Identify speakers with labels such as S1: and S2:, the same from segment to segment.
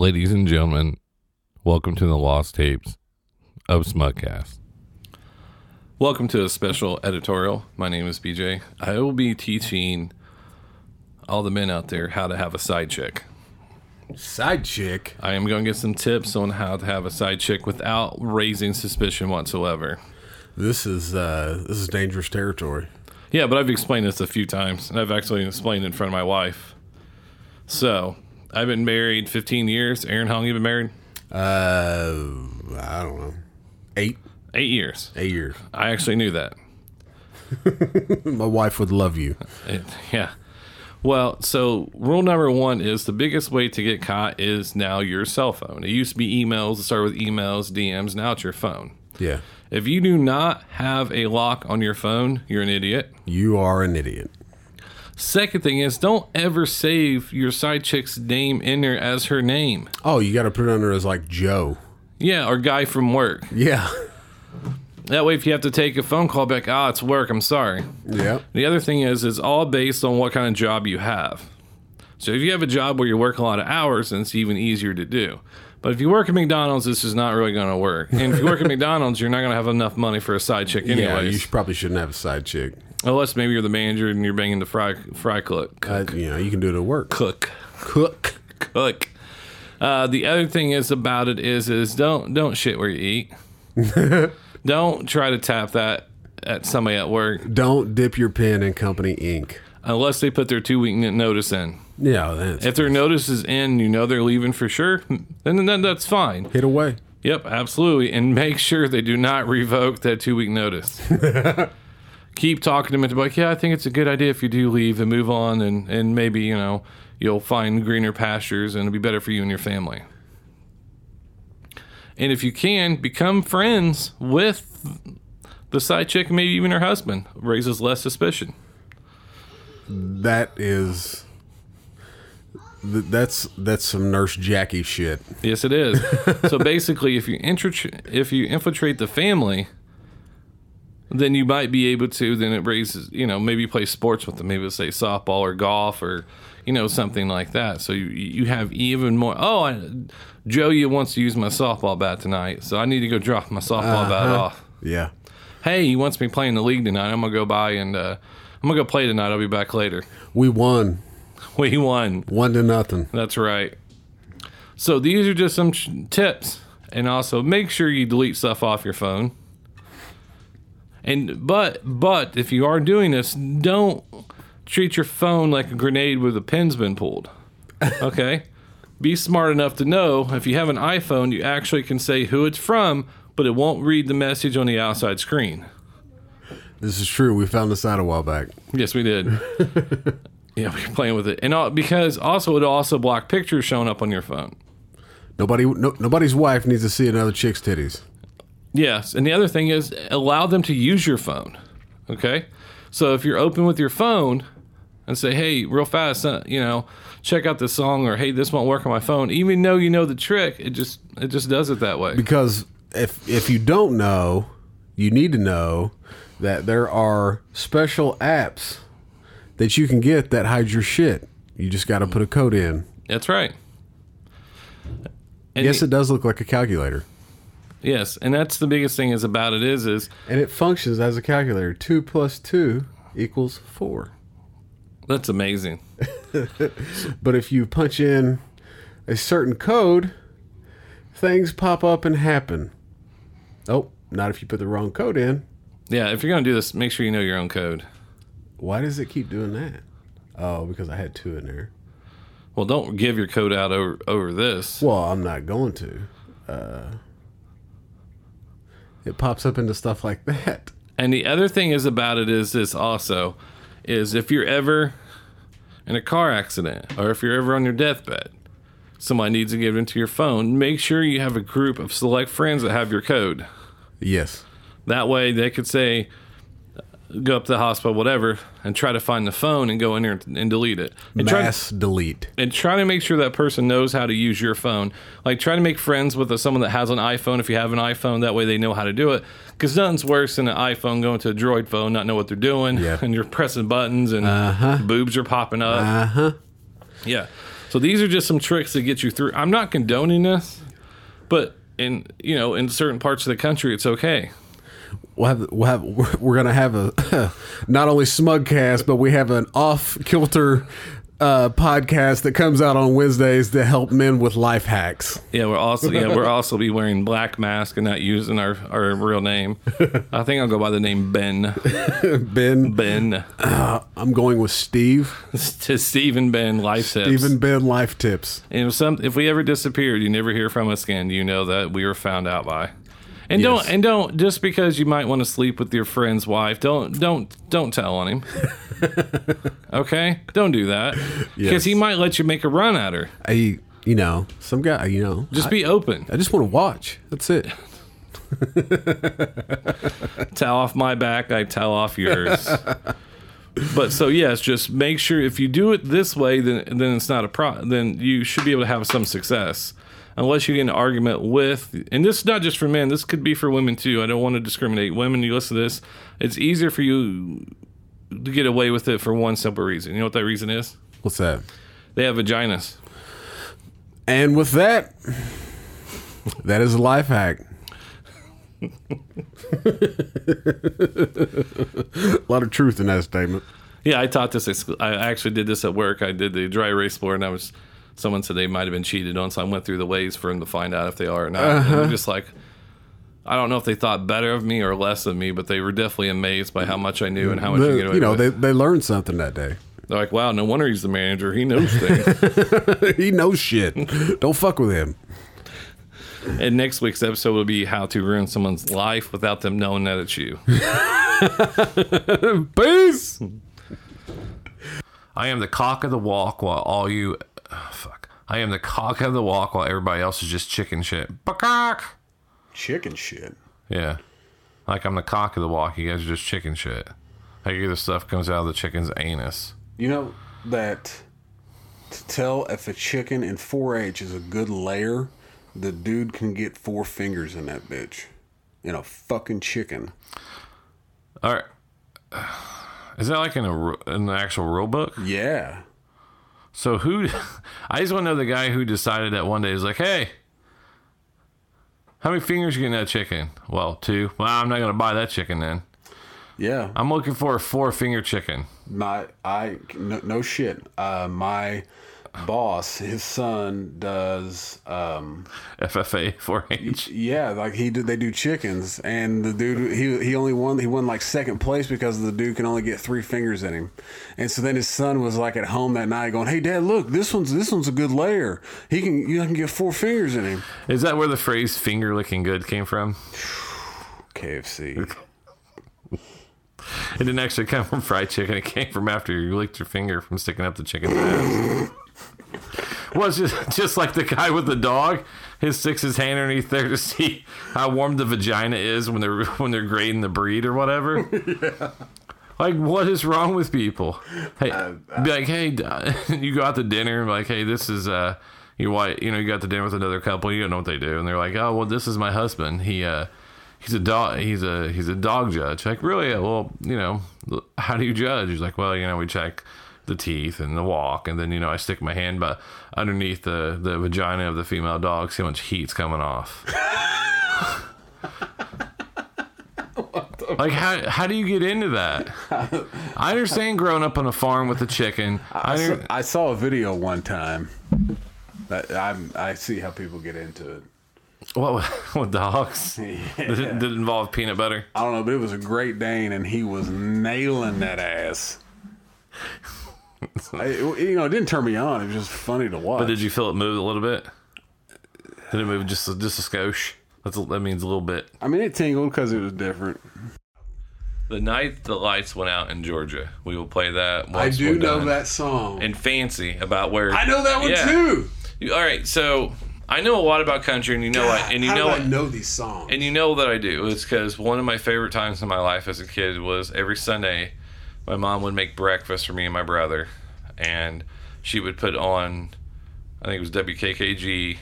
S1: ladies and gentlemen, welcome to the Lost Tapes of Smutcast. Welcome to a special editorial. My name is BJ. I will be teaching all the men out there how to have a side chick.
S2: Side chick.
S1: I am going to get some tips on how to have a side chick without raising suspicion whatsoever.
S2: This is uh this is dangerous territory.
S1: Yeah, but I've explained this a few times, and I've actually explained it in front of my wife. So, I've been married 15 years. Aaron, how long you been married?
S2: Uh I don't know. Eight
S1: Eight years.
S2: eight years.
S1: I actually knew that.
S2: My wife would love you.
S1: It- yeah. Well, so rule number one is the biggest way to get caught is now your cell phone. It used to be emails. It started with emails, DMs. Now it's your phone.
S2: Yeah.
S1: If you do not have a lock on your phone, you're an idiot.
S2: You are an idiot.
S1: Second thing is don't ever save your side chick's name in there as her name.
S2: Oh, you gotta put it under as like Joe.
S1: Yeah, or guy from work.
S2: Yeah.
S1: That way, if you have to take a phone call back, ah, it's work. I'm sorry.
S2: Yeah.
S1: The other thing is, it's all based on what kind of job you have. So if you have a job where you work a lot of hours, then it's even easier to do. But if you work at McDonald's, this is not really going to work. And if you work at McDonald's, you're not going to have enough money for a side chick
S2: anyway.
S1: Yeah,
S2: you should, probably shouldn't have a side chick.
S1: Unless maybe you're the manager and you're banging the fry fry cook.
S2: Uh, you know, you can do it at work.
S1: Cook.
S2: Cook.
S1: Cook. Uh, the other thing is about it is is don't don't shit where you eat. don't try to tap that at somebody at work
S2: Don't dip your pen in company ink.
S1: unless they put their two week notice in.
S2: Yeah, that's
S1: If their notice is in, you know they're leaving for sure, then, then that's fine.
S2: hit away.
S1: Yep, absolutely. And make sure they do not revoke that two week notice. Keep talking to them and be like, yeah, I think it's a good idea if you do leave and move on and, and maybe, you know, you'll find greener pastures and it'll be better for you and your family. And if you can, become friends with the side chick, maybe even her husband, raises less suspicion.
S2: That is th- that's that's some nurse Jackie shit.
S1: Yes, it is. so basically, if you infiltrate, if you infiltrate the family, then you might be able to. Then it raises, you know, maybe play sports with them. Maybe say softball or golf or you know something like that. So you you have even more. Oh, I, Joey wants to use my softball bat tonight, so I need to go drop my softball bat
S2: Uh-huh.
S1: off.
S2: Yeah.
S1: Hey, he wants me playing the league tonight. I'm gonna go by and uh, I'm gonna go play tonight. I'll be back later.
S2: We won.
S1: We won.
S2: One to nothing.
S1: That's right. So these are just some ch- tips, and also make sure you delete stuff off your phone. And but but if you are doing this, don't treat your phone like a grenade with a pin's been pulled. Okay. Be smart enough to know if you have an iPhone, you actually can say who it's from, but it won't read the message on the outside screen.
S2: This is true. We found this out a while back.
S1: Yes, we did. yeah, we were playing with it, and all, because also it'll also block pictures showing up on your phone.
S2: Nobody, no, nobody's wife needs to see another chick's titties.
S1: Yes, and the other thing is allow them to use your phone. Okay, so if you're open with your phone and say, "Hey, real fast, uh, you know, check out this song," or "Hey, this won't work on my phone," even though you know the trick, it just it just does it that way.
S2: Because if if you don't know, you need to know that there are special apps that you can get that hides your shit. You just got to put a code in.
S1: That's right. And
S2: Yes,
S1: the-
S2: it does look like a calculator,
S1: yes, and that's the biggest thing is about it is is
S2: and it functions as a calculator. Two plus two equals four.
S1: that's amazing.
S2: But if you punch in a certain code, things pop up and happen. Oh, not if you put the wrong code in.
S1: Yeah, if you're gonna do this, make sure you know your own code.
S2: Why does it keep doing that? Oh, because I had two in there.
S1: Well, don't give your code out over over this.
S2: Well, I'm not going to. Uh, it pops up into stuff like that.
S1: And the other thing is about it is this also is if you're ever in a car accident or if you're ever on your deathbed, somebody needs to get into your phone, make sure you have a group of select friends that have your code.
S2: Yes.
S1: That way they could say go up to the hospital, whatever, and try to find the phone and go in there and, and delete it. And try,
S2: Mass delete.
S1: and try to make sure that person knows how to use your phone. Like try to make friends with someone that has an iPhone if you have an iPhone. That way they know how to do it. Because nothing's worse than an iPhone going to a Droid phone, not know what they're doing,
S2: Yeah.
S1: and you're pressing buttons and
S2: Uh-huh.
S1: boobs are popping up.
S2: Uh huh.
S1: Yeah. So these are just some tricks that get you through. I'm not condoning this, but in you know in certain parts of the country, it's okay.
S2: We'll have, we'll have, we're- we're gonna have a not only smugcast, but we have an off kilter uh, podcast that comes out on Wednesdays to help men with life hacks.
S1: Yeah, we're also yeah we're also be wearing black mask and not using our our real name. I think I'll go by the name Ben.
S2: Ben,
S1: Ben
S2: I'm going with Steve.
S1: to Stephen Ben Life Tips.
S2: Stephen Ben Life Tips.
S1: And if some if we ever disappeared, you never hear from us again. You know that we were found out by. And
S2: Yes.
S1: don't and don't just because you might want to sleep with your friend's wife, don't don't don't tell on him. okay, don't do that because
S2: Yes.
S1: he might let you make a run at her.
S2: I, you know, some guy, you know,
S1: Just
S2: I,
S1: be open.
S2: I just want to watch. That's it.
S1: tell off my back, I tell off yours. but so yes, just make sure if you do it this way, then then it's not a pro. Then you should be able to have some success. Unless you get an argument with, and this is not just for men, this could be for women too. I don't want to discriminate. Women, you listen to this, it's easier for you to get away with it for one simple reason. You know what that reason is?
S2: What's that?
S1: They have vaginas.
S2: And with that, that is a life hack. a lot of truth in that statement.
S1: Yeah, I taught this. I actually did this at work. I did the dry erase board, and I was. Someone said they might have been cheated on, so I went through the ways for them to find out if they are or not. And uh-huh. they're just like, I don't know if they thought better of me or less of me, but they were definitely amazed by how much I knew and how much you get away
S2: you know,
S1: with.
S2: they, they learned something that day.
S1: They're like, wow, no wonder he's the manager. He knows things.
S2: he knows shit. Don't fuck with him.
S1: and next week's episode will be how to ruin someone's life without them knowing that it's you.
S2: Peace.
S1: I am the cock of the walk while all you. Oh, fuck. I am the cock of the walk while everybody else is just chicken shit. Bakak!
S2: Chicken shit.
S1: Yeah. Like I'm the cock of the walk. You guys are just chicken shit. Like the stuff comes out of the chicken's anus.
S2: You know that to tell if a chicken in 4-H is a good layer, the dude can get four fingers in that bitch. In a fucking chicken.
S1: All right. Is that like in a in the actual rule book?
S2: Yeah.
S1: So who? I just want to know the guy who decided that one day is like, hey, how many fingers you get in that chicken? Well, two. Well, I'm not gonna buy that chicken then.
S2: Yeah.
S1: I'm looking for a four finger chicken.
S2: My I no, no shit. Uh, my boss, his son does. Um,
S1: FFA 4H.
S2: yeah, like he do, they do chickens, and the dude he he only won he won like second place because the dude can only get three fingers in him, and so then his son was like at home that night going, "Hey dad, look this one's this one's a good layer. He can you can get four fingers in him."
S1: Is that where the phrase "finger licking good" came from?
S2: KFC.
S1: It didn't actually come from fried chicken. It came from after you licked your finger from sticking up the chicken's ass. It's just, just like the guy with the dog. His sticks his hand underneath there to see how warm the vagina is when they're when they're grading the breed or whatever. Like, what is wrong with people? Hey, be like, hey, you go out to dinner, and be like, hey, this is uh, your wife. You know, you got to dinner with another couple. You don't know what they do, and they're like, oh, well, this is my husband. He uh, he's a dog. He's a he's a dog judge. Like, really? Well, you know, how do you judge? He's like, well, you know, we check the teeth and the walk, and then you know, I stick my hand but underneath the the vagina of the female dog, see how much heat's coming off. Like how how do you get into that? I understand growing up on a farm with a chicken. I,
S2: I saw, I saw a video one time. I I see how people get into it.
S1: what with dogs? Did, it, did it involve peanut butter?
S2: I don't know, but it was a Great Dane, and he was nailing that ass. I, you know, it didn't turn me on. It was just funny to watch.
S1: But did you feel it move a little bit? Did it move just a- just a skosh? That's a, that means a little bit.
S2: I mean, it tingled because it was different.
S1: The night the lights went out in Georgia, we will play that.
S2: I do
S1: we're
S2: know
S1: done.
S2: that song.
S1: And fancy about where
S2: I know that one
S1: Yeah.
S2: too.
S1: You- All right, so I know a lot about country, and you know, I, and you
S2: How
S1: know,
S2: do I know these songs?
S1: And you know that I do. It's because one of my favorite times in my life as a kid was every Sunday, my mom would make breakfast for me and my brother, and she would put on, I think it was WKKG,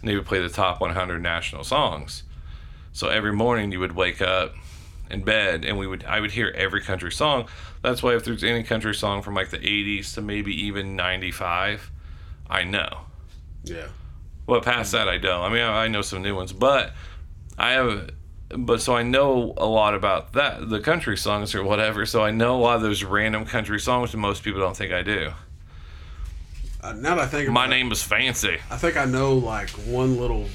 S1: and they would play the top 100 national songs. So every morning you would wake up in bed, and we would I would hear every country song. That's why if there's any country song from like the 80s to maybe even 95, I know.
S2: Yeah.
S1: Well, past that, I don't. I mean, I, I know some new ones, but I have, but so I know a lot about that, the country songs or whatever. So I know a lot of those random country songs that most people don't think I do.
S2: Uh, now that I think
S1: My
S2: about it,
S1: name is Fancy.
S2: I think I know like one little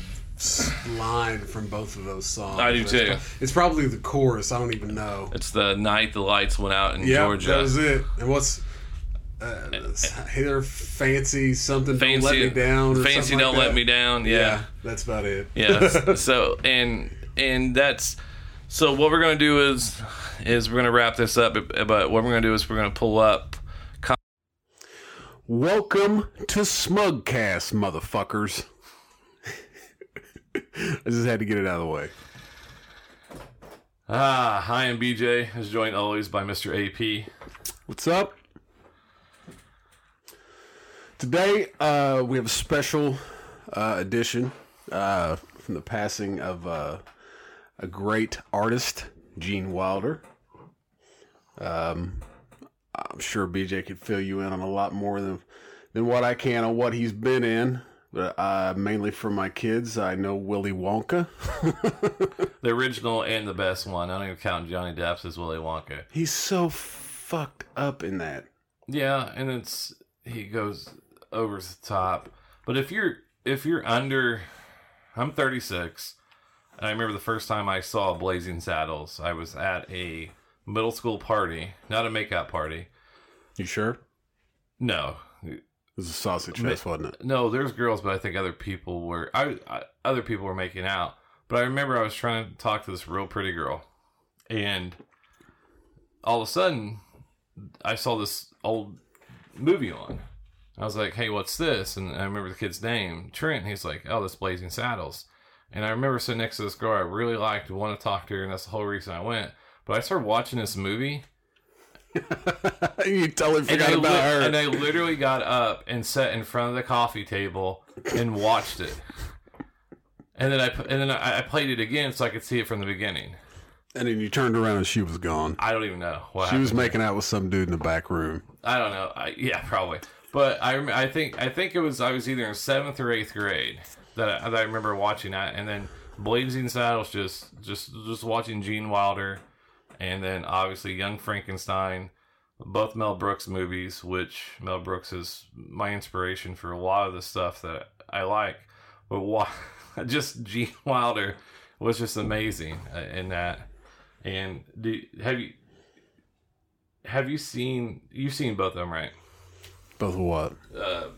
S2: line from both of those songs.
S1: I do too.
S2: It's probably the chorus. I don't even know.
S1: It's the night the lights went out in
S2: Yeah,
S1: Georgia.
S2: that was it. And what's uh, either fancy something?
S1: Fancy,
S2: don't let me down. Or
S1: fancy, don't
S2: like
S1: let me down.
S2: Yeah.
S1: Yeah,
S2: that's about it.
S1: yeah. so and and that's so what we're gonna do is is we're gonna wrap this up. But what we're gonna do is we're gonna pull up.
S2: Welcome to Smugcast, motherfuckers. I just had to get it out of the way.
S1: Ah, hi, I am BJ. Is joined always by Mr. AP.
S2: What's up? Today, uh, we have a special uh, edition uh, from the passing of uh, a great artist, Gene Wilder. Um, I'm sure BJ could fill you in on a lot more than than what I can on what he's been in. But uh, mainly for my kids, I know Willy Wonka.
S1: The original and the best one. I don't even count Johnny Depp's as Willy Wonka.
S2: He's so fucked up in that.
S1: Yeah, and it's he goes over the top. But if you're if you're under, I'm 36, and I remember the first time I saw Blazing Saddles. I was at a middle school party, not a makeout party.
S2: You sure?
S1: No,
S2: It was a sausage fest, wasn't it?
S1: no, there's girls, but I think other people were. I, I other people were making out. But I remember I was trying to talk to this real pretty girl, and all of a sudden, I saw this old movie on. I was like, "Hey, what's this?" And I remember the kid's name, Trent. He's like, "Oh, this Blazing Saddles." And I remember sitting next to this girl I really liked, want to talk to her, and that's the whole reason I went. But I started watching this movie,
S2: you totally forgot about
S1: li-
S2: her.
S1: and I literally got up and sat in front of the coffee table and watched it. And then I and then I, I played it again so I could see it from the beginning.
S2: And then you turned around and she was gone.
S1: I don't even know what
S2: She was making out with some dude in the back room.
S1: I don't know. I, yeah, probably. But I, I think I think it was I was either in seventh or eighth grade that I, that I remember watching that, and then Blazing Saddles just just just watching Gene Wilder, and then obviously Young Frankenstein, both Mel Brooks movies, which Mel Brooks is my inspiration for a lot of the stuff that I like. But why, just Gene Wilder was just amazing uh, in that. And do, have you have you seen you've seen both of them right?
S2: Both of what?
S1: uh,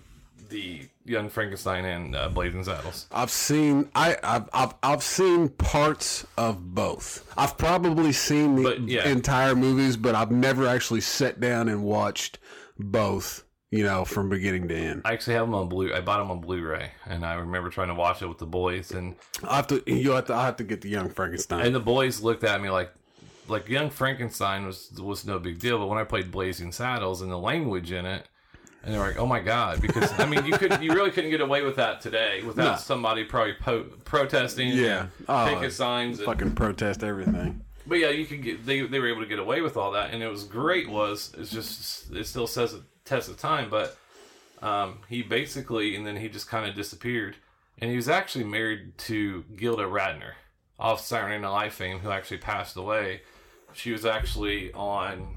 S1: the Young Frankenstein and uh, Blazing Saddles.
S2: I've seen I I've, I've I've seen parts of both. I've probably seen the
S1: But, yeah.
S2: entire movies, but I've never actually sat down and watched both. You know, from beginning to end.
S1: I actually have them on blue. I bought them on Blu-ray, and I remember trying to watch it with the boys, and
S2: I have to. You have to. I have to get the Young Frankenstein.
S1: and the boys looked at me like, like Young Frankenstein was was no big deal, but when I played Blazing Saddles and the language in it. And they're like, "Oh my god!" Because I mean, you could, you really couldn't get away with that today without
S2: No.
S1: somebody probably po- protesting,
S2: Yeah.
S1: and
S2: Oh,
S1: picket signs, and,
S2: Fucking protest everything.
S1: But yeah, you could get they they were able to get away with all that, and it was great. Was it's just it still says a test of time, but um, he basically and then he just kind of disappeared, and he was actually married to Gilda Radner, off Saturday Night Live fame, who actually passed away. She was actually on.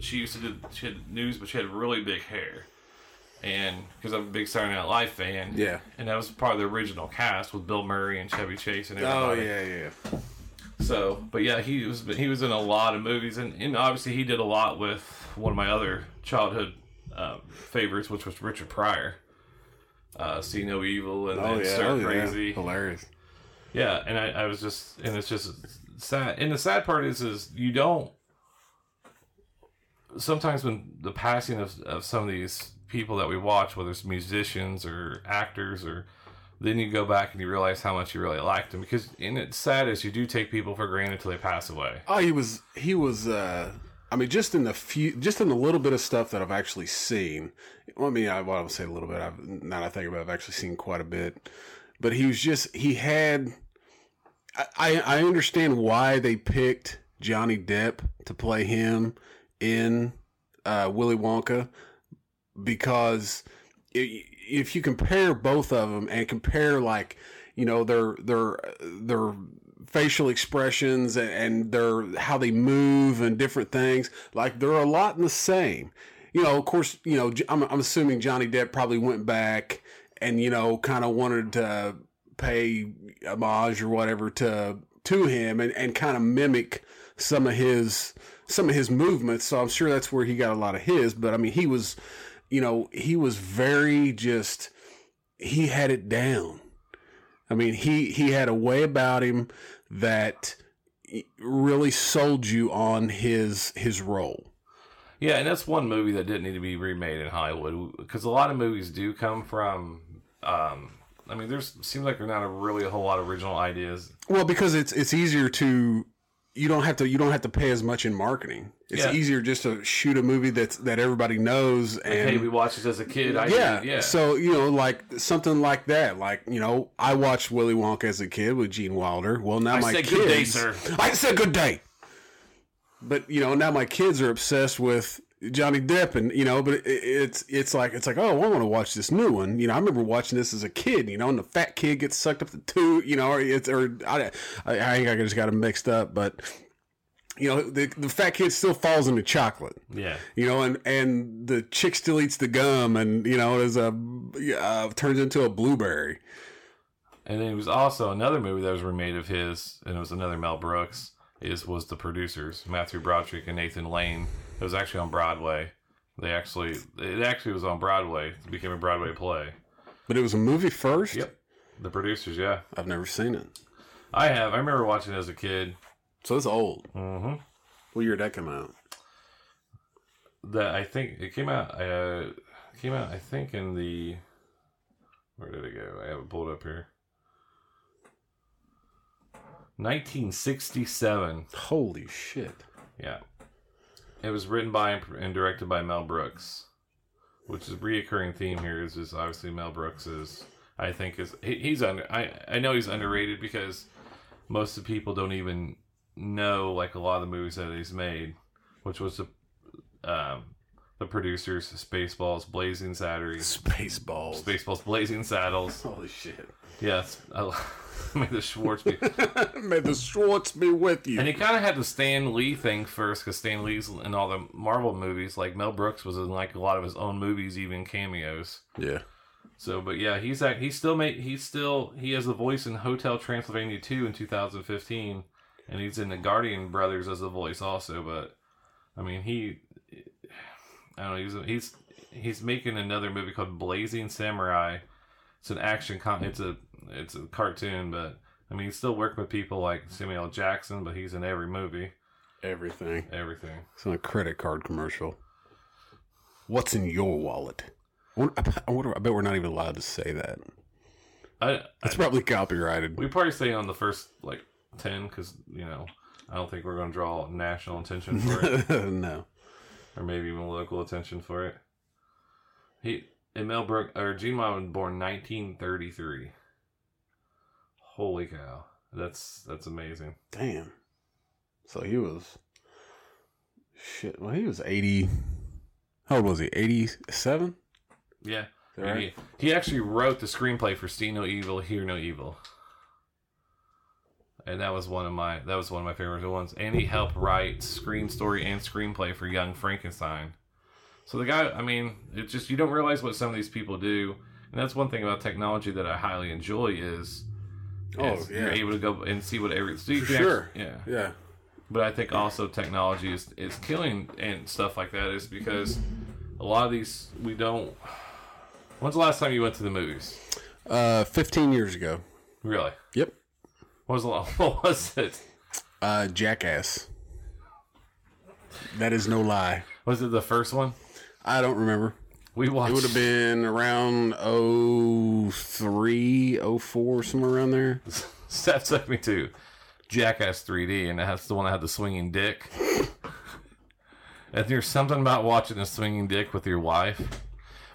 S1: She used to do she had news, but she had really big hair, and because I'm a big Saturday Night Live fan,
S2: Yeah.
S1: and that was part of the original cast with Bill Murray and Chevy Chase and everybody.
S2: Oh yeah, yeah.
S1: So, but yeah, he was he was in a lot of movies, and, and obviously he did a lot with one of my other childhood um, favorites, which was Richard Pryor. Uh, See No Evil and
S2: Oh
S1: then
S2: yeah.
S1: Stir
S2: Oh, yeah.
S1: Crazy.
S2: Hilarious.
S1: Yeah, and I, I was just, and it's just sad. And the sad part is, is you don't. Sometimes when the passing of, of some of these people that we watch, whether it's musicians or actors, or then you go back and you realize how much you really liked them. Because, and it's sad is you do take people for granted until they pass away.
S2: Oh, he was he was uh I mean just in the few just in the little bit of stuff that I've actually seen. Well, I mean I I would say a little bit. I've that I think about I've actually seen quite a bit. But he was just he had I, I I understand why they picked Johnny Depp to play him in uh Willy Wonka because if you compare both of them and compare like you know their their their facial expressions and, and their how they move and different things, like they're a lot in the same. You know, of course, you know I'm, I'm assuming Johnny Depp probably went back and you know kind of wanted to pay homage or whatever to to him and, and kind of mimic some of his some of his movements. So I'm sure that's where he got a lot of his. But I mean, he was, you know, he was very just he had it down. I mean, he he had a way about him that really sold you on his his role.
S1: Yeah, and that's one movie that didn't need to be remade in Hollywood because a lot of movies do come from. Um, I mean, there's seems like there's not a really a whole lot of original ideas.
S2: Well, because it's it's easier to you don't have to you don't have to pay as much in marketing. It's
S1: Yeah.
S2: easier just to shoot a movie that's that everybody knows and
S1: hey, we watched this as a kid. I
S2: yeah,
S1: did, yeah.
S2: So you know, like something like that. Like you know, I watched Willy Wonka as a kid with Gene Wilder. Well, now my
S1: said
S2: kids.
S1: good day, sir.
S2: I said good day. But you know, now my kids are obsessed with Johnny Depp, and you know, but it, it's it's like it's like oh, I want to watch this new one. You know, I remember watching this as a kid. You know, and the fat kid gets sucked up the tube. You know, or it's or I I, I think I just got them mixed up, but. You know, the, the fat kid still falls into chocolate
S1: yeah.
S2: you know, and and the chick still eats the gum, and you know, is a uh, turns into a blueberry.
S1: And then it was also another movie that was remade of his, and it was another Mel Brooks. Is was the producers Matthew Broderick and Nathan Lane. It was actually on Broadway. They actually it actually was on Broadway. It became a Broadway play.
S2: But it was a movie first.
S1: Yep. The producers, yeah.
S2: I've never seen it,
S1: I have. I remember watching it as a kid.
S2: so it's old.
S1: Mm-hmm.
S2: What year did that come out?
S1: That I think it came out. Uh, came out. I think in the. Where did it go? I have it pulled up here. 1967.
S2: Holy shit!
S1: Yeah. It was written by and- directed by Mel Brooks, which is a reoccurring theme here. Is just obviously Mel Brooks is I think is he, he's under I I know he's underrated because most of the people don't even know like a lot of the movies that he's made, which was the um the producers Spaceballs, Blazing Saturdays,
S2: Spaceballs.
S1: Spaceballs, Blazing Saddles.
S2: Holy shit!
S1: Yes, I made the Schwartz be.
S2: May the Schwartz be with you.
S1: And he kind of had the Stan Lee thing first, because Stan Lee's in all the Marvel movies. Like Mel Brooks was in like a lot of his own movies, even cameos.
S2: yeah.
S1: So, but yeah, he's act- he still made he's still he has the voice in Hotel Transylvania 2 in 2015, and he's in the Guardian Brothers as the voice also. But I mean, he I don't know he's he's he's making another movie called Blazing Samurai. It's an action con. It's a it's a cartoon, but I mean, he's still working with people like Samuel L. Jackson, but he's in every movie,
S2: Everything.
S1: everything.
S2: It's on a credit card commercial. What's in your wallet? I wonder, I wonder. I bet we're not even allowed to say that.
S1: I,
S2: It's probably copyrighted.
S1: we probably say on the first like ten because you know I don't think we're going to draw national attention for it.
S2: no.
S1: or maybe even local attention for it. He and Mel Brooks or Gene Wilder was born 1933. Holy cow, that's that's amazing.
S2: Damn. So he was shit. Well, he was eighty. How old was he? Eighty-seven.
S1: Yeah,
S2: that
S1: he, he actually wrote the screenplay for "See No Evil, Hear No Evil," and that was one of my that was one of my favorite ones. And he helped write screen story and screenplay for Young Frankenstein. So the guy, I mean, it's just you don't realize what some of these people do, and that's one thing about technology that I highly enjoy is.
S2: Oh, yeah.
S1: you're able to go and see what every so
S2: For sure.
S1: actually- yeah.
S2: Yeah.
S1: But I think also technology is, is killing and stuff like that is because a lot of these we don't. When's the last time you went to the movies?
S2: Uh, fifteen years ago.
S1: Really?
S2: Yep.
S1: What was the what was it?
S2: Uh, Jackass. That is no lie.
S1: Was it the first one?
S2: I don't remember.
S1: We watched.
S2: It would have been around 03, 04, somewhere around there.
S1: Steph took me to Jackass 3D, and that's the one that had the swinging dick. and there's something about watching a swinging dick with your wife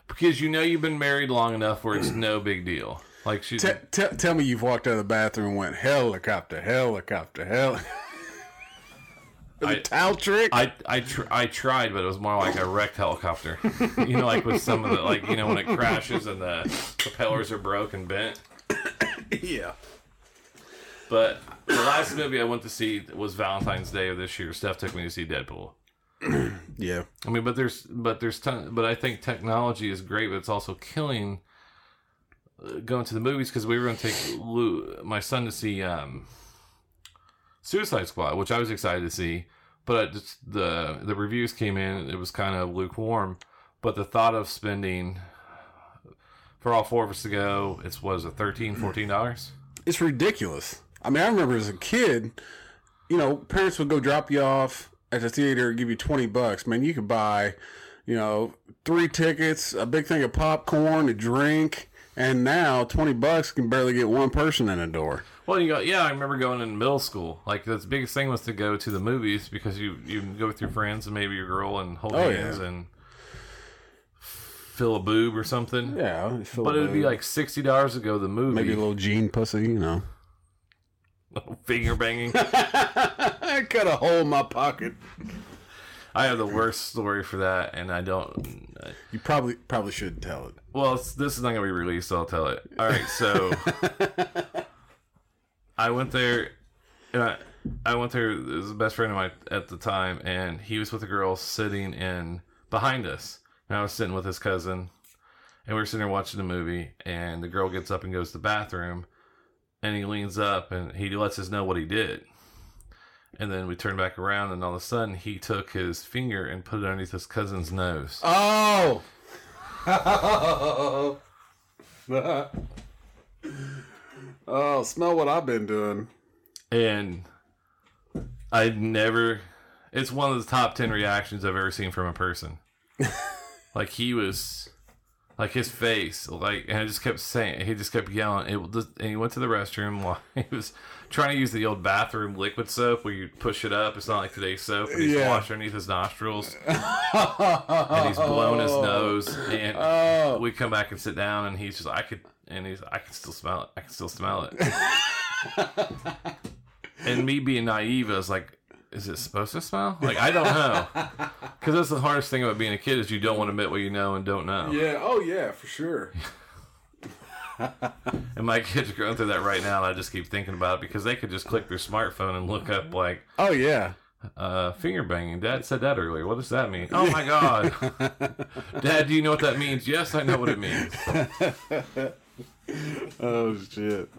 S1: because you know you've been married long enough where it's no big deal. Like she,
S2: T- t- tell me you've walked out of the bathroom and went helicopter, helicopter, hell.
S1: I,
S2: towel trick.
S1: I I tr- I tried, but it was more like a wrecked helicopter. you know, like with some of the like you know when it crashes and the propellers are broke and bent.
S2: yeah.
S1: But the last movie I went to see was Valentine's Day of this year. Steph took me to see Deadpool.
S2: Yeah.
S1: I mean, but there's but there's ton, but I think technology is great, but it's also killing uh, going to the movies because we were going to take Lou, my son to see um, Suicide Squad, which I was excited to see, but the the reviews came in, it was kind of lukewarm. But the thought of spending for all four of us to go, it was a 13 dollars.
S2: It's ridiculous. I mean, I remember as a kid, you know, parents would go drop you off at the theater and give you 20 bucks. Man, you could buy, you know, three tickets, a big thing of popcorn, a drink, and now 20 bucks can barely get one person in the door.
S1: Well, you go, yeah, I remember going in middle school. Like the biggest thing was to go to the movies because you you can go with your friends and maybe your girl and hold
S2: Oh,
S1: hands
S2: yeah.
S1: and fill a boob or something.
S2: Yeah.
S1: But it would be like sixty dollars to go to the movie.
S2: maybe a little jean pussy, you know.
S1: finger banging.
S2: I cut a hole in my pocket.
S1: I have the worst story for that, and I don't.
S2: Uh, you probably probably shouldn't tell it.
S1: Well, it's, this is not going to be released, so I'll tell it. All right, so I went there. And I, I went there. It was the best friend of mine at the time, and he was with a girl sitting in behind us, and I was sitting with his cousin, and we were sitting there watching the movie, and the girl gets up and goes to the bathroom, and he leans up and he lets us know what he did. And then we turn back around, and all of a sudden, he took his finger and put it underneath his cousin's nose.
S2: Oh. oh, smell what I've been doing.
S1: and I never. It's one of the top ten reactions I've ever seen from a person. like he was, like his face, like, and I just kept saying, he just kept yelling. It was, and he went to the restroom while he was trying to use the old bathroom liquid soap where you push it up. It's not like today's soap. And he's
S2: Yeah.
S1: washed underneath his nostrils, and he's blown his nose. And
S2: Oh.
S1: we come back and sit down, and he's just, I could, and he's, I can still smell it. I can still smell it. and me being naive, I was like, "Is it supposed to smell?" Like I don't know, because that's the hardest thing about being a kid is you don't want to admit what you know and don't know.
S2: Yeah. Oh, yeah, for sure.
S1: And my kids are going through that right now, and I just keep thinking about it because they could just click their smartphone and look up like
S2: Oh, yeah.
S1: uh, finger banging. Dad said that earlier. What does that mean? Oh my god, Dad, do you know what that means? Yes, I know what it means.
S2: Oh, shit.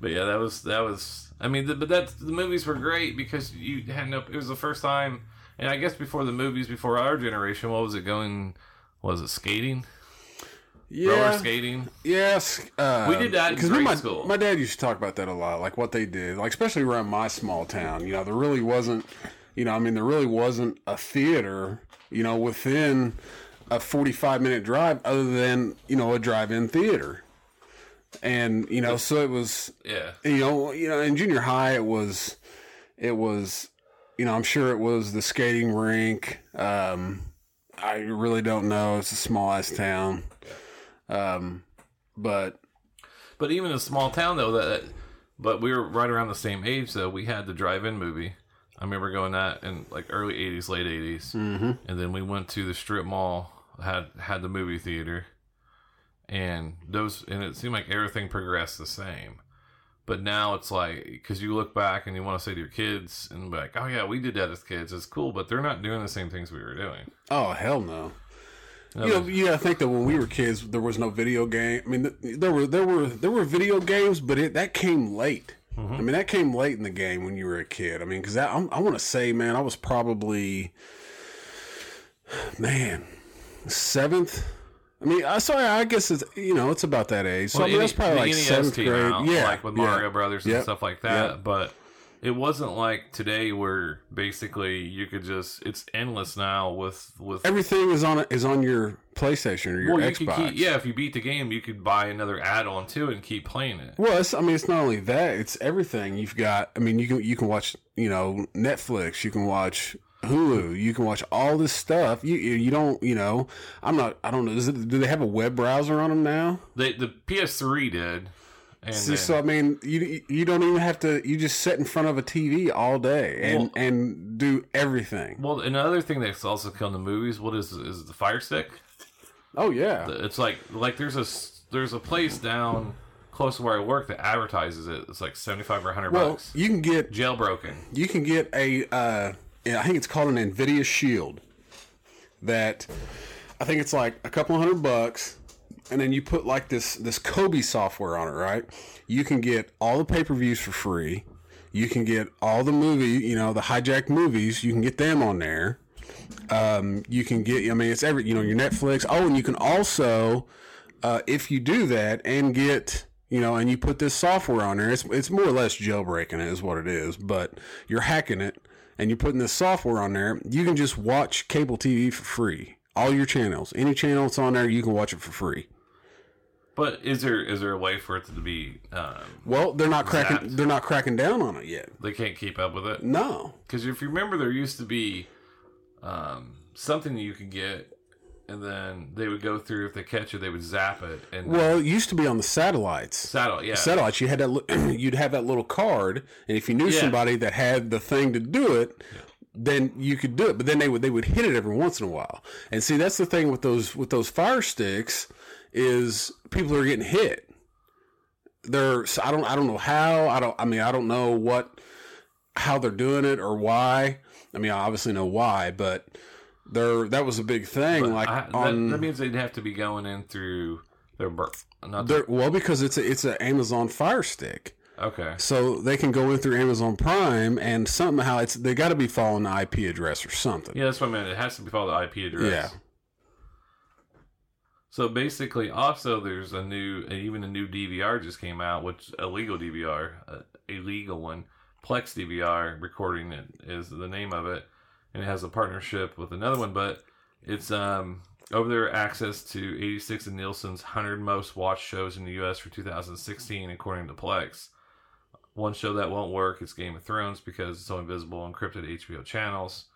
S1: But yeah, that was that was. I mean, the, but that the movies were great because you had no. It was the first time, and I guess before the movies, before our generation, what was it going? Was it skating? Roller
S2: Yeah.
S1: skating?
S2: Yes. Uh,
S1: We did that in
S2: 'cause
S1: grade
S2: my,
S1: school.
S2: My dad used to talk about that a lot, like what they did, like especially around my small town. You know, there really wasn't, you know, I mean, there really wasn't a theater, you know, within a 45 minute drive other than, you know, a drive in theater. And, you know, so it was,
S1: Yeah.
S2: you know, you know, in junior high, it was, it was, you know, I'm sure it was the skating rink. Um, I really don't know. It's a small ass town. Um, but
S1: But even in a small town though, that but we were right around the same age though. We had the drive-in movie. I remember going that in like early '80s, late '80s, mm-hmm. and then we went to the strip mall. Had had the movie theater, and those and it seemed like everything progressed the same. But now it's like because you look back and you want to say to your kids and be like, "Oh yeah, we did that as kids. It's cool," but they're not doing the same things we were doing.
S2: oh hell no.
S1: You
S2: know, you gotta think that when we were kids, there was no video game. I mean, there were there were there were video games, but it that came late. Mm-hmm. I mean, that came late in the game when you were a kid. I mean, because I, I want to say, man, I was probably, man, seventh. I mean, I sorry, I guess it's you know it's about that age. So I mean, that's probably like
S1: NES
S2: seventh grade.
S1: out,
S2: yeah,
S1: like with
S2: yeah.
S1: Mario Brothers and
S2: Yep.
S1: stuff like that.
S2: Yep.
S1: But it wasn't like today where basically you could just it's endless now with with
S2: Everything is on is on your PlayStation or your
S1: well, you
S2: Xbox.
S1: keep, yeah, if you beat the game, you could buy another add-on too and keep playing it.
S2: Well, it's, I mean, it's not only that; it's everything you've got. I mean, you can you can watch, you know, Netflix, you can watch Hulu, you can watch all this stuff. You you don't, you know, I'm not. I don't know. Is it, do they have a web browser on them now?
S1: They, the PS3 did, And
S2: See,
S1: then-
S2: so I mean, you you don't even have to. You just sit in front of a TV all day and
S1: Well-
S2: and do everything.
S1: well, another thing that's also killing to movies. What is is the Fire Stick?
S2: Oh yeah,
S1: It's like like there's a there's a place down close to where I work that advertises it. It's like seventy five or hundred
S2: well,
S1: bucks.
S2: you can get
S1: Jailbroken.
S2: you can get a uh, I think it's called an Nvidia Shield. That I think it's like a couple hundred bucks, and then you put like this this Kodi software on it, right? You can get all the pay per views for free. You can get all the movie, you know, the hijacked movies. You can get them on there. Um, you can get, I mean, it's every, you know, your Netflix. Oh, and you can also, uh, if you do that and get, you know, and you put this software on there, it's it's more or less jailbreaking it is what it is, but you're hacking it and you're putting this software on there. You can just watch cable TV for free. All your channels, any channel that's on there, you can watch it for free.
S1: But is there is there a way for it to be? Um,
S2: Well, they're not cracking.
S1: Zapped.
S2: They're not cracking down on it yet.
S1: they can't keep up with it
S2: No.
S1: because if you remember, there used to be um, something that you could get, and then they would go through. If they catch it, they would zap it and
S2: Well, it used to be on the satellites.
S1: satellite. Yeah,
S2: satellites you had that you'd have that little card and if you knew
S1: Yeah.
S2: somebody that had the thing to do it then you could do it but then they would they would hit it every once in a while and see that's the thing with those with those fire sticks is people are getting hit they're i don't i don't know how i don't i mean i don't know what how they're doing it or why i mean i obviously know why but there that was a big thing like
S1: I, that,
S2: on
S1: that means they'd have to be going in through their birth. Not
S2: their, well because it's a it's an amazon fire stick
S1: okay.
S2: So they can go in through Amazon Prime and somehow it's they got to be following the IP address or something.
S1: Yeah, that's what I meant. It has to be following the IP address.
S2: Yeah.
S1: So basically, also there's a new, even a new DVR just came out, which a legal DVR, a, a legal one, Plex DVR recording it is the name of it, and it has a partnership with another one, but it's um over there access to 86 of Nielsen's 100 most watched shows in the U.S. for 2016, according to Plex. One show that won't work is Game of Thrones because it's only visible on encrypted HBO channels.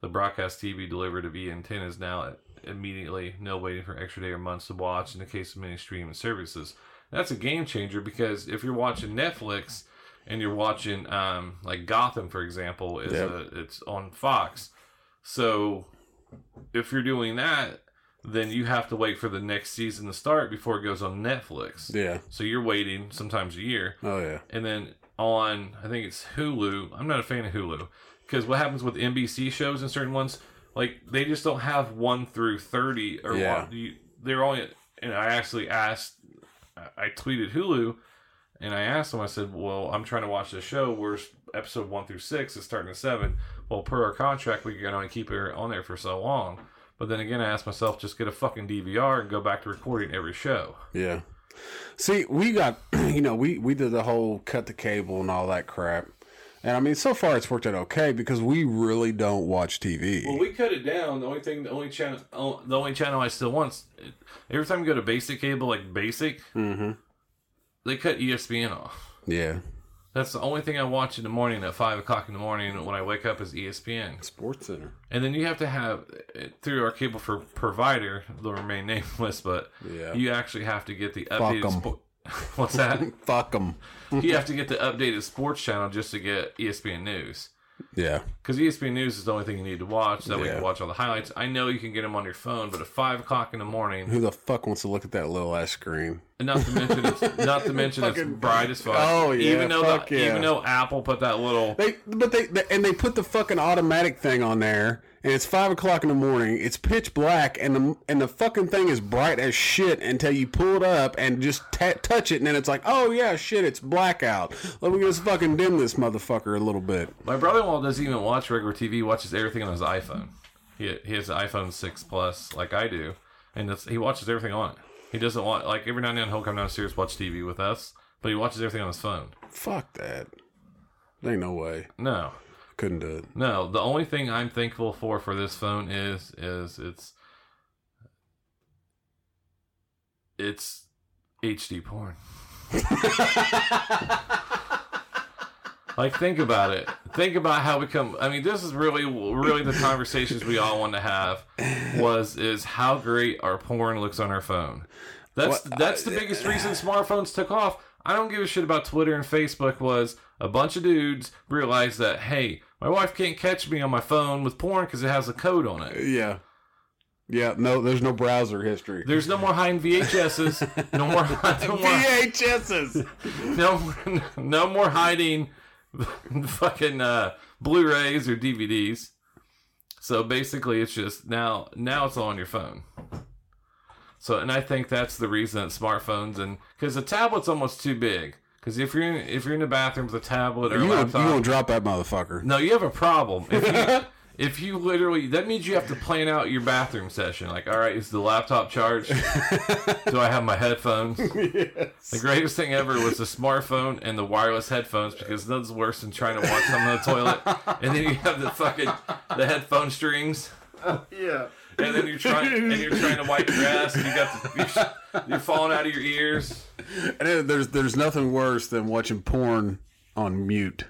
S1: The broadcast TV delivered via antenna is now immediately, no waiting for extra day or months to watch in the case of many streaming services. That's a game changer because if you're watching Netflix and you're watching um, like Gotham, for example, is
S2: Yep.
S1: a, it's on Fox. So if you're doing that, then you have to wait for the next season to start before it goes on Netflix.
S2: Yeah.
S1: So you're waiting sometimes a year.
S2: Oh yeah.
S1: And then on, I think it's Hulu. I'm not a fan of Hulu because what happens with NBC shows and certain ones, like they just don't have one through thirty or
S2: Yeah.
S1: one. You, they're only. And I actually asked, I I tweeted Hulu, and I asked them. I said, "Well, I'm trying to watch this show. Where's episode one through six is starting at seven. Well, per our contract, we can only keep it on there for so long." But then again, I asked myself, just get a fucking DVR and go back to recording every show.
S2: Yeah. See, we got you know we we did the whole cut the cable and all that crap, and I mean so far it's worked out okay because we really don't watch TV.
S1: Well, we cut it down. The only thing, the only channel, oh, the only channel I still want. Every time you go to basic cable, like basic,
S2: mm-hmm.
S1: They cut ESPN off.
S2: Yeah.
S1: That's the only thing I watch in the morning at five o'clock in the morning when I wake up is ESPN.
S2: Sports Center.
S1: And then you have to have through our cable for provider, they'll remain nameless, but
S2: Yeah.
S1: you actually have to get the updated. Spo- What's that?
S2: Fuck them.
S1: you have to get the updated sports channel just to get ESPN News.
S2: Yeah.
S1: Because ESPN News is the only thing you need to watch. That way you
S2: Yeah.
S1: can watch all the highlights. I know you can get them on your phone, but at five o'clock in the morning,
S2: Who the fuck wants to look at that little ass screen?
S1: and not to mention it's not to mention it's
S2: Fucking-
S1: bright as fuck.
S2: Oh, yeah,
S1: even though
S2: fuck
S1: the,
S2: yeah.
S1: even though Apple put that little
S2: They but they, they and they put the fucking automatic thing on there, and it's five o'clock in the morning. It's pitch black, and the and the fucking thing is bright as shit until you pull it up and just ta touch it, and then it's like, oh yeah, shit, it's blackout. Let me just fucking dim this motherfucker a little bit.
S1: My brother-in-law doesn't even watch regular TV; he watches everything on his iPhone. He he has an iPhone six plus, like I do, and that's, he watches everything on it. He doesn't want like every now and then he'll come downstairs watch TV with us, but he watches everything on his phone.
S2: Fuck that. Ain't no way.
S1: No,
S2: Couldn't do it.
S1: no. The only thing I'm thankful for for this phone is is it's it's HD porn. Like, think about it. Think about how we come. I mean, this is really, really the conversations we all want to have. Was is how great our porn looks on our phone. That's
S2: Well,
S1: that's the biggest reason smartphones took off. I don't give a shit about Twitter and Facebook was a bunch of dudes realized that hey, my wife can't catch me on my phone with porn because it has a code on it.
S2: Yeah. Yeah, no, there's no browser history.
S1: There's no more hiding VHSs. No more. No more.
S2: VHSs.
S1: No, no more hiding fucking uh, Blu-rays or DVDs. So basically, it's just now. Now it's all on your phone. So, and I think that's the reason that smartphones and because the tablet's almost too big. Because if you're in, if you're in the bathroom with a tablet or a
S2: You gonna, you
S1: laptop,
S2: gonna drop that motherfucker?
S1: no, you have a problem. If you, if you literally, that means you have to plan out your bathroom session. Like, all right, is the laptop charged? Do I have my headphones? The greatest thing ever was the smartphone and the wireless headphones because nothing's worse than trying to watch something on the toilet. And then you have the fucking the headphone strings.
S2: Yeah.
S1: And then you're trying and you're trying to wipe your ass and you got the, you're, you're falling out of your ears.
S2: And there's there's nothing worse than watching porn on mute.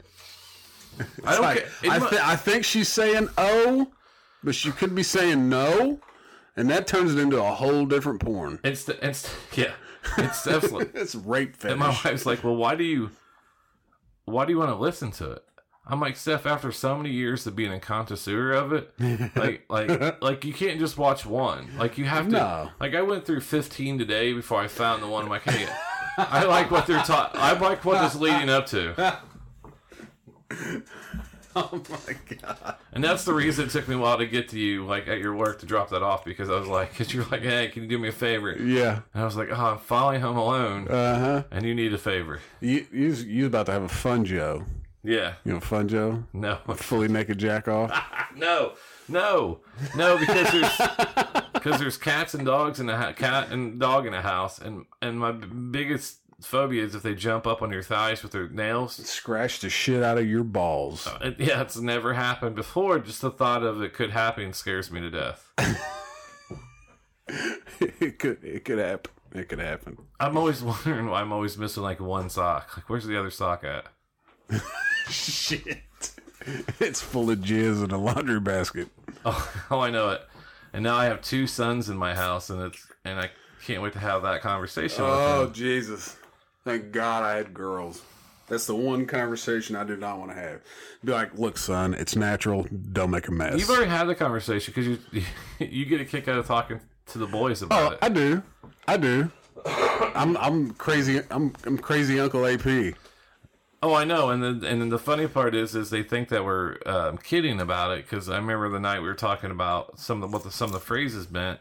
S1: I don't
S2: Like,
S1: care.
S2: I, th- I think she's saying oh, but she could be saying no, and that turns it into a whole different porn.
S1: it's the, it's yeah. It's definitely
S2: It's rape fetish.
S1: And my wife's like, "Well, why do you, why do you want to listen to it?" I'm like, "Steph, after so many years of being a connoisseur of it, like, like, like you can't just watch one. Like, you have to.
S2: No.
S1: Like, I went through 15 today before I found the one. I'm like, hey, I like what they're taught. I like what it's leading up to,
S2: oh my god.
S1: and that's the reason it took me a while to get to you, like at your work, to drop that off because I was like, because you're like, hey, can you do me a favor?
S2: Yeah. And.
S1: I was like, oh, I'm finally home alone,
S2: Uh huh.
S1: and you need a favor.
S2: You you you about to have a fun Joe?
S1: Yeah,
S2: You know, fun Joe,
S1: no.
S2: fully naked jack off.
S1: No, no, no, because there's because there's cats and dogs in a cat and dog in a house, and and my b- biggest phobia is if they jump up on your thighs with their nails.
S2: Scratch the shit out of your balls.
S1: Uh, it, yeah, it's never happened before. Just the thought of it could happen scares me to death.
S2: it could it could happen. It could happen.
S1: I'm always wondering why I'm always missing like one sock. Like, where's the other sock at?
S2: Shit. It's full of jizz in a laundry basket.
S1: Oh, oh, I know it. And now I have two sons in my house, and it's and I can't wait to have that conversation with oh, them.
S2: Oh Jesus! Thank God I had girls. That's the one conversation I did not want to have. Be like, look, son, it's natural. Don't make a mess.
S1: You've already had the conversation because you you get a kick out of talking to the boys about
S2: oh,
S1: it.
S2: I do. I do. I'm I'm crazy. I'm I'm crazy, Uncle AP.
S1: Oh, I know. And then and then the funny part is is they think that we're um, kidding about it because I remember the night we were talking about some of the, what the, some of the phrases meant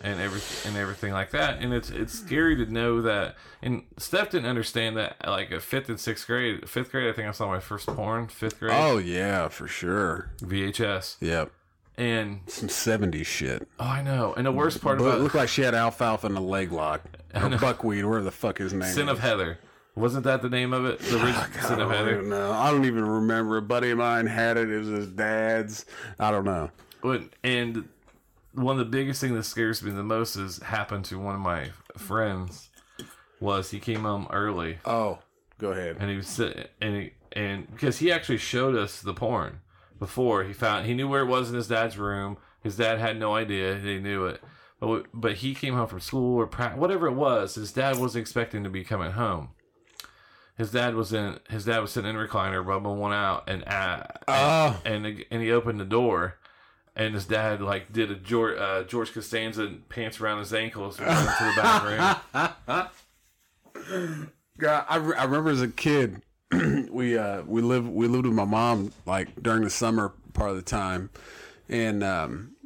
S1: and every and everything like that. And it's it's scary to know that. And Steph didn't understand that like a fifth and sixth grade, fifth grade. I think I saw my first porn. Fifth grade
S2: Oh yeah, for sure.
S1: VHS.
S2: Yep.
S1: And
S2: Some '70s shit.
S1: oh, I know. And the worst part
S2: But it
S1: about
S2: looked like she had alfalfa in a leg lock or buckwheat, whatever the fuck his name.
S1: Sin
S2: is.
S1: of Heather. Wasn't that the name of it? The oh, original Sin
S2: I don't even know. I don't even remember. A buddy of mine had it. It was his dad's. I don't know.
S1: But- And one of the biggest thing that scares me the most is happened to one of my friends was he came home early
S2: Oh, go ahead.
S1: and he was sitting and he, and because he actually showed us the porn before he found he knew where it was in his dad's room. His dad had no idea he knew it, but but he came home from school or pra- whatever it was. His dad wasn't expecting to be coming home. His dad was in his dad was sitting in a recliner, rubbing one out, and uh,
S2: Oh,
S1: and and he opened the door, and his dad like did a George, uh, George Costanza pants around his ankles and went into the back room.
S2: God, I, re- I remember as a kid, we uh, we lived we lived with my mom like during the summer part of the time, and um,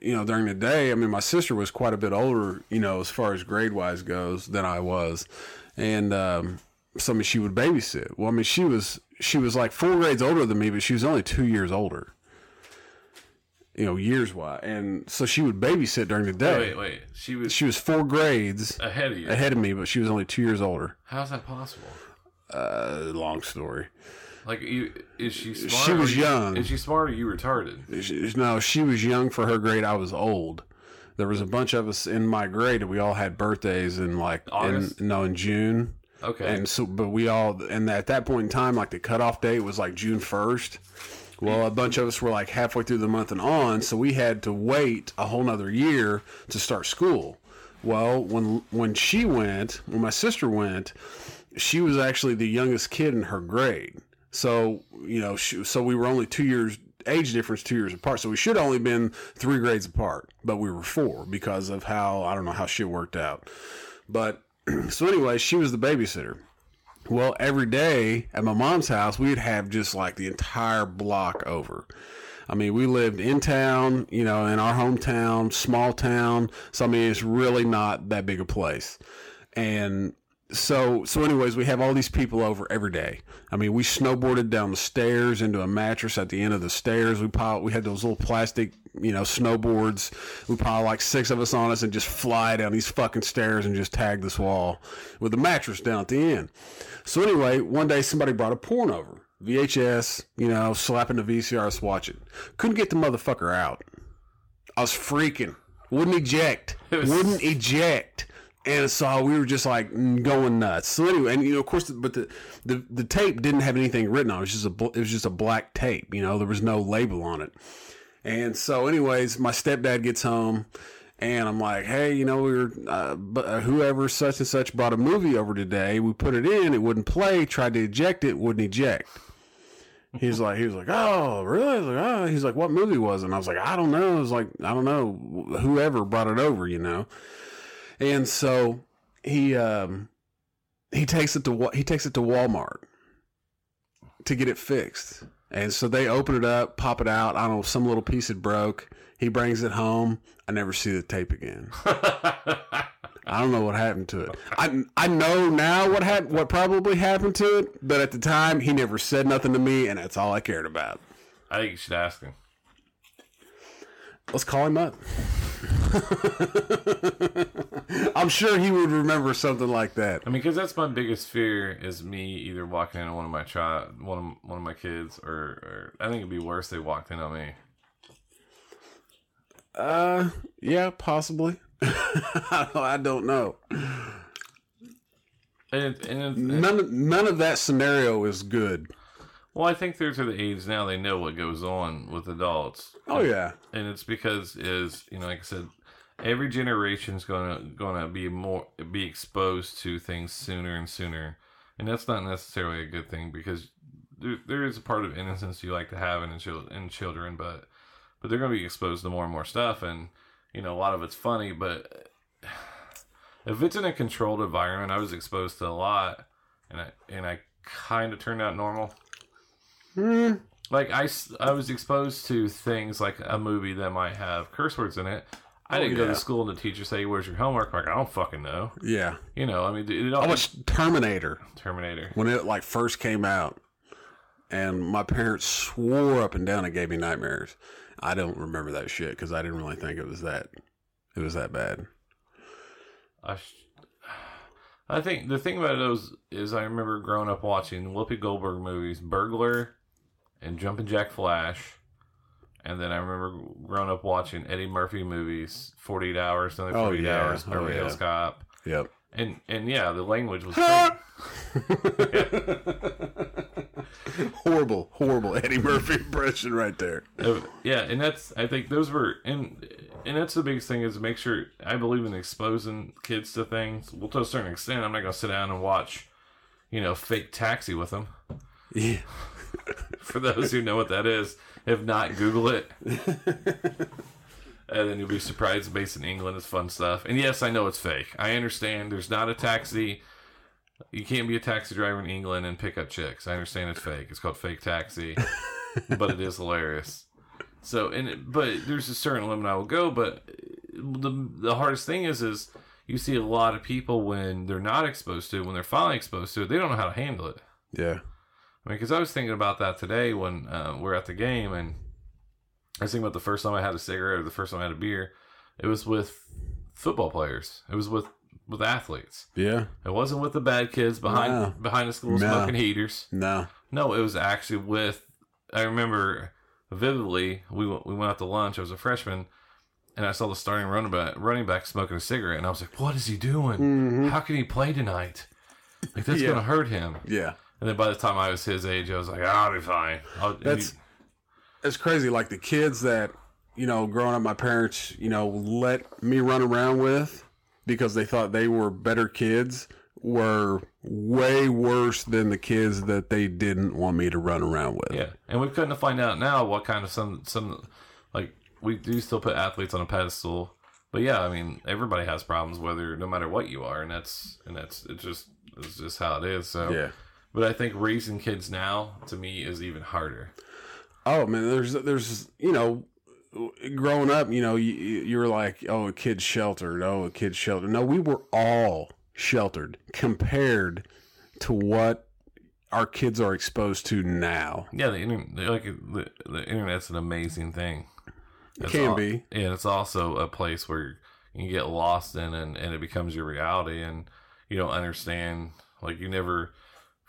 S2: you know during the day. I mean, my sister was quite a bit older, you know, as far as grade wise goes than I was, and um, so I mean, she would babysit. Well, I mean, she was she was like four grades older than me, but she was only two years older. You know, years wise, and so she would babysit during the day.
S1: Wait, wait, she was
S2: She was four grades
S1: ahead of you.
S2: ahead of me, but she was only two years older.
S1: How's that possible?
S2: Uh, long story.
S1: Like, you, is she smart?
S2: She was
S1: you-
S2: young.
S1: Is she smart or you retarded?
S2: She- No, she was young for her grade. I was old. There was a bunch of us in my grade, and we all had birthdays in like
S1: August?
S2: in no in June.
S1: Okay.
S2: And so, but we all, and at that point in time, like the cutoff date was like June first. Well, a bunch of us were like halfway through the month and on, so we had to wait a whole nother year to start school. Well, when when she went, when my sister went, she was actually the youngest kid in her grade. So you know, she, so we were only two years age difference, two years apart. So we should have only been three grades apart, but we were four because of how I don't know how shit worked out. But so anyway, she was the babysitter. Well, every day at my mom's house, we'd have just like the entire block over. I mean, we lived in town, you know, in our hometown, small town. So, I mean, it's really not that big a place. And so, so anyways, we have all these people over every day. I mean, we snowboarded down the stairs into a mattress at the end of the stairs. We piled, we had those little plastic, you know, snowboards. We piled like six of us on us and just fly down these fucking stairs and just tag this wall with a mattress down at the end. So anyway, one day somebody brought a porn over. VHS, you know, slapping the vcr VCRs, watching. Couldn't get the motherfucker out. I was freaking. Wouldn't eject.
S1: was-
S2: Wouldn't eject. And so we were just like going nuts. So anyway, and you know, of course, but the, the the tape didn't have anything written on it. It was just a it was just a black tape. You know, there was no label on it. And so, anyways, my stepdad gets home, and I'm like, "Hey, you know, we were uh, uh, whoever such and such brought a movie over today. We put it in, it wouldn't play. Tried to eject it, wouldn't eject." He's like, he was like, "Oh, really?" Was like, "Oh." He's like, "What movie was it?" And I was like, "I don't know." I was like, "I don't know. Whoever brought it over, you know." And so he um he takes it to he takes it to Walmart to get it fixed. And so they open it up, pop it out. I don't know, some little piece had broke. He brings it home. I never see the tape again. I don't know what happened to it. I I know now what hap- what probably happened to it, but at the time he never said nothing to me, and that's all I cared about.
S1: I think you should ask him.
S2: Let's call him up. I'm sure he would remember something like that.
S1: I mean, because that's my biggest fear is me either walking into one of my child, one of one of my kids, or, or I think it'd be worse they walked in on me.
S2: Uh, yeah, possibly. I don't know.
S1: And, and, and
S2: None none of that scenario is good.
S1: Well, I think they're to the age now they know what goes on with adults.
S2: Oh yeah,
S1: and it's because is you know like I said, every generation's gonna gonna be more be exposed to things sooner and sooner, and that's not necessarily a good thing because there, there is a part of innocence you like to have in in children, but but they're gonna be exposed to more and more stuff, and you know a lot of it's funny, but if it's in a controlled environment, I was exposed to a lot, and I and I kind of turned out normal. Mm. Like I, I was exposed to things like a movie that might have curse words in it. I
S2: Oh,
S1: didn't go
S2: yeah.
S1: to school and the teacher say, "Where's your homework?" I'm like I don't fucking know.
S2: yeah.
S1: You know, I mean, it, all
S2: I watched Terminator
S1: Terminator.
S2: when it like first came out, and my parents swore up and down it gave me nightmares. I don't remember that shit because I didn't really think it was that it was that bad.
S1: I, sh- I think the thing about those is I remember growing up watching Whoopi Goldberg movies, Burglar, and Jumpin' Jack Flash. And then I remember growing up watching Eddie Murphy movies, Forty Eight Hours, Another
S2: Oh,
S1: Forty Eight
S2: yeah.
S1: Hours,
S2: Oh,
S1: Beverly
S2: yeah.
S1: Hills Cop,
S2: Yep.
S1: and and yeah, the language was
S2: horrible, horrible Eddie Murphy impression right there.
S1: Yeah, and that's I think those were and and that's the biggest thing is make sure I believe in exposing kids to things. Well, to a certain extent, I'm not gonna sit down and watch, you know, fake taxi with them.
S2: Yeah.
S1: For those who know what that is, if not, Google it. And then you'll be surprised. Based in England, it's fun stuff. And yes, I know it's fake. I understand. There's not a taxi. You can't be a taxi driver in England and pick up chicks. I understand it's fake. It's called fake taxi, but it is hilarious. So, and it, but there's a certain limit I will go. But the the hardest thing is, is you see a lot of people when they're not exposed to it, when they're finally exposed to it, they don't know how to handle it.
S2: Yeah.
S1: I mean, because I was thinking about that today when uh, we're at the game, and I was thinking about the first time I had a cigarette or the first time I had a beer. It was with football players. It was with with athletes.
S2: Yeah.
S1: It wasn't with the bad kids behind
S2: No.
S1: behind the school
S2: No.
S1: smoking heaters.
S2: No.
S1: No, it was actually with. I remember vividly. We went, we went out to lunch. I was a freshman, and I saw the starting running back running back smoking a cigarette, and I was like, "What is he doing? How can he play tonight? Like that's
S2: Mm-hmm. Yeah.
S1: gonna hurt him."
S2: Yeah.
S1: And then by the time I was his age, I was like, I'll be fine. I'll,
S2: That's it's crazy. Like the kids that you know, growing up, my parents, you know, let me run around with because they thought they were better kids were way worse than the kids that they didn't want me to run around with.
S1: Yeah, and come to find out now what kind of some some like we do still put athletes on a pedestal, but yeah, I mean everybody has problems whether no matter what you are, and that's and that's it's just it's just how it is. So
S2: Yeah.
S1: But I think raising kids now to me is even harder.
S2: Oh man, there's there's you know, growing up, you know, you, you're like, oh, a kid's sheltered. Oh, a kid's sheltered. No, we were all sheltered compared to what our kids are exposed to now.
S1: Yeah, the internet, like the, the internet's an amazing thing. It's
S2: can be.
S1: and it's also a place where you get lost in, and, and it becomes your reality, and you don't understand. Like you never,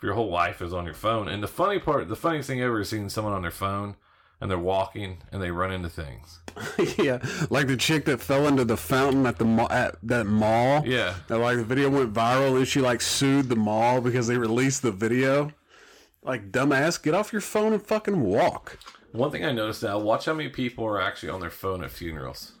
S1: your whole life is on your phone. And the funny part, the funniest thing ever is seeing someone on their phone and they're walking and they run into things.
S2: yeah, like the chick that fell into the fountain at the mall, at that mall.
S1: Yeah,
S2: That like the video went viral and she like sued the mall because they released the video. Like dumbass, get off your phone and fucking walk.
S1: one thing I noticed now: watch how many people are actually on their phone at funerals.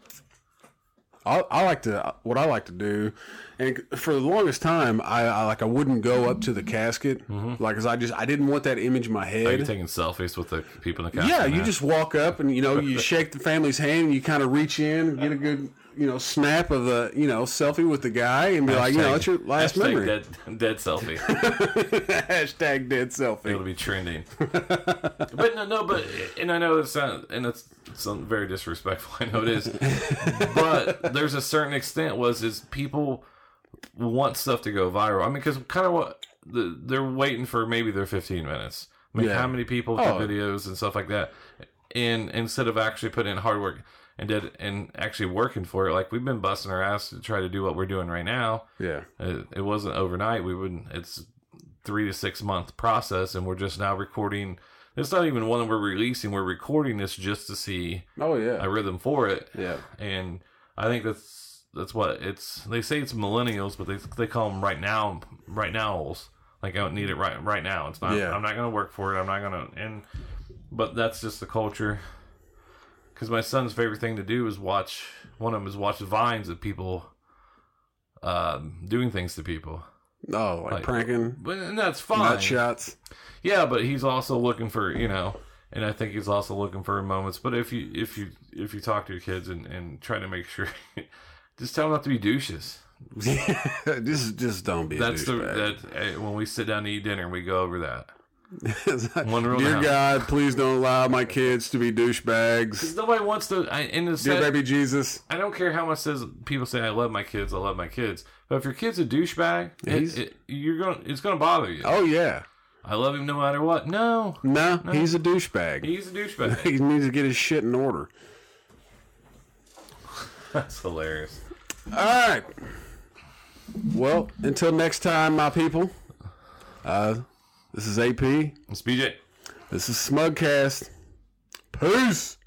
S2: I, I like to what I like to do, and for the longest time, I, I like I wouldn't go up to the casket, mm-hmm. like, cause I just I didn't want that image in my
S1: Are
S2: head.
S1: you taking selfies with the people in the casket?
S2: yeah, you just walk up and you know you shake the family's hand, and you kind of reach in, and get a good you know snap of the you know selfie with the guy, and be like, you know,
S1: Hashtag-
S2: it's your last
S1: hashtag
S2: memory.
S1: Dead, dead selfie.
S2: Hashtag dead selfie.
S1: It'll be trending. but no, no, but and I know it's not, and it's, something very disrespectful. I know it is, but there's a certain extent was is people want stuff to go viral. I mean, because kind of what the, they're waiting for maybe their 15 minutes. I mean,
S2: Yeah.
S1: how many people
S2: Oh.
S1: videos and stuff like that, and instead of actually putting in hard work and did and actually working for it, like we've been busting our ass to try to do what we're doing right now.
S2: Yeah.
S1: It, it wasn't overnight. We wouldn't. It's three to six month process, and we're just now recording. It's not even one that we're releasing. We're recording this just to see
S2: Oh yeah.
S1: a rhythm for it.
S2: Yeah.
S1: And I think that's that's what it's. They say it's millennials, but they they call them right now right now's. Like I don't need it right right now. It's not.
S2: Yeah.
S1: I'm not gonna work for it. I'm not gonna. And but that's just the culture. Because my son's favorite thing to do is watch. One of them is watch vines of people um, doing things to people.
S2: Oh, like,
S1: Like-
S2: pranking,
S1: But and that's fine.
S2: nut shots.
S1: Yeah, but he's also looking for you know, and I think he's also looking for moments. But if you if you if you talk to your kids and and try to make sure, just tell them not to be douches.
S2: just just don't be.
S1: That's
S2: a
S1: the that eh, when we sit down to eat dinner, we go over that. One rule
S2: Dear
S1: now.
S2: God, please don't allow my kids to be douchebags.
S1: Because nobody wants to. I, in the
S2: Dear
S1: set,
S2: baby Jesus.
S1: I don't care how much says people say I love my kids. I love my kids. But if your kid's a douchebag, it, it, you're going. It's going to bother you.
S2: Oh yeah.
S1: I love him no matter what. No,
S2: No, he's a douchebag.
S1: he's a douchebag.
S2: He needs to get his shit in order.
S1: That's hilarious.
S2: All right. Well, until next time, my people. Uh, this is AP.
S1: It's BJ.
S2: This is Smugcast. Peace.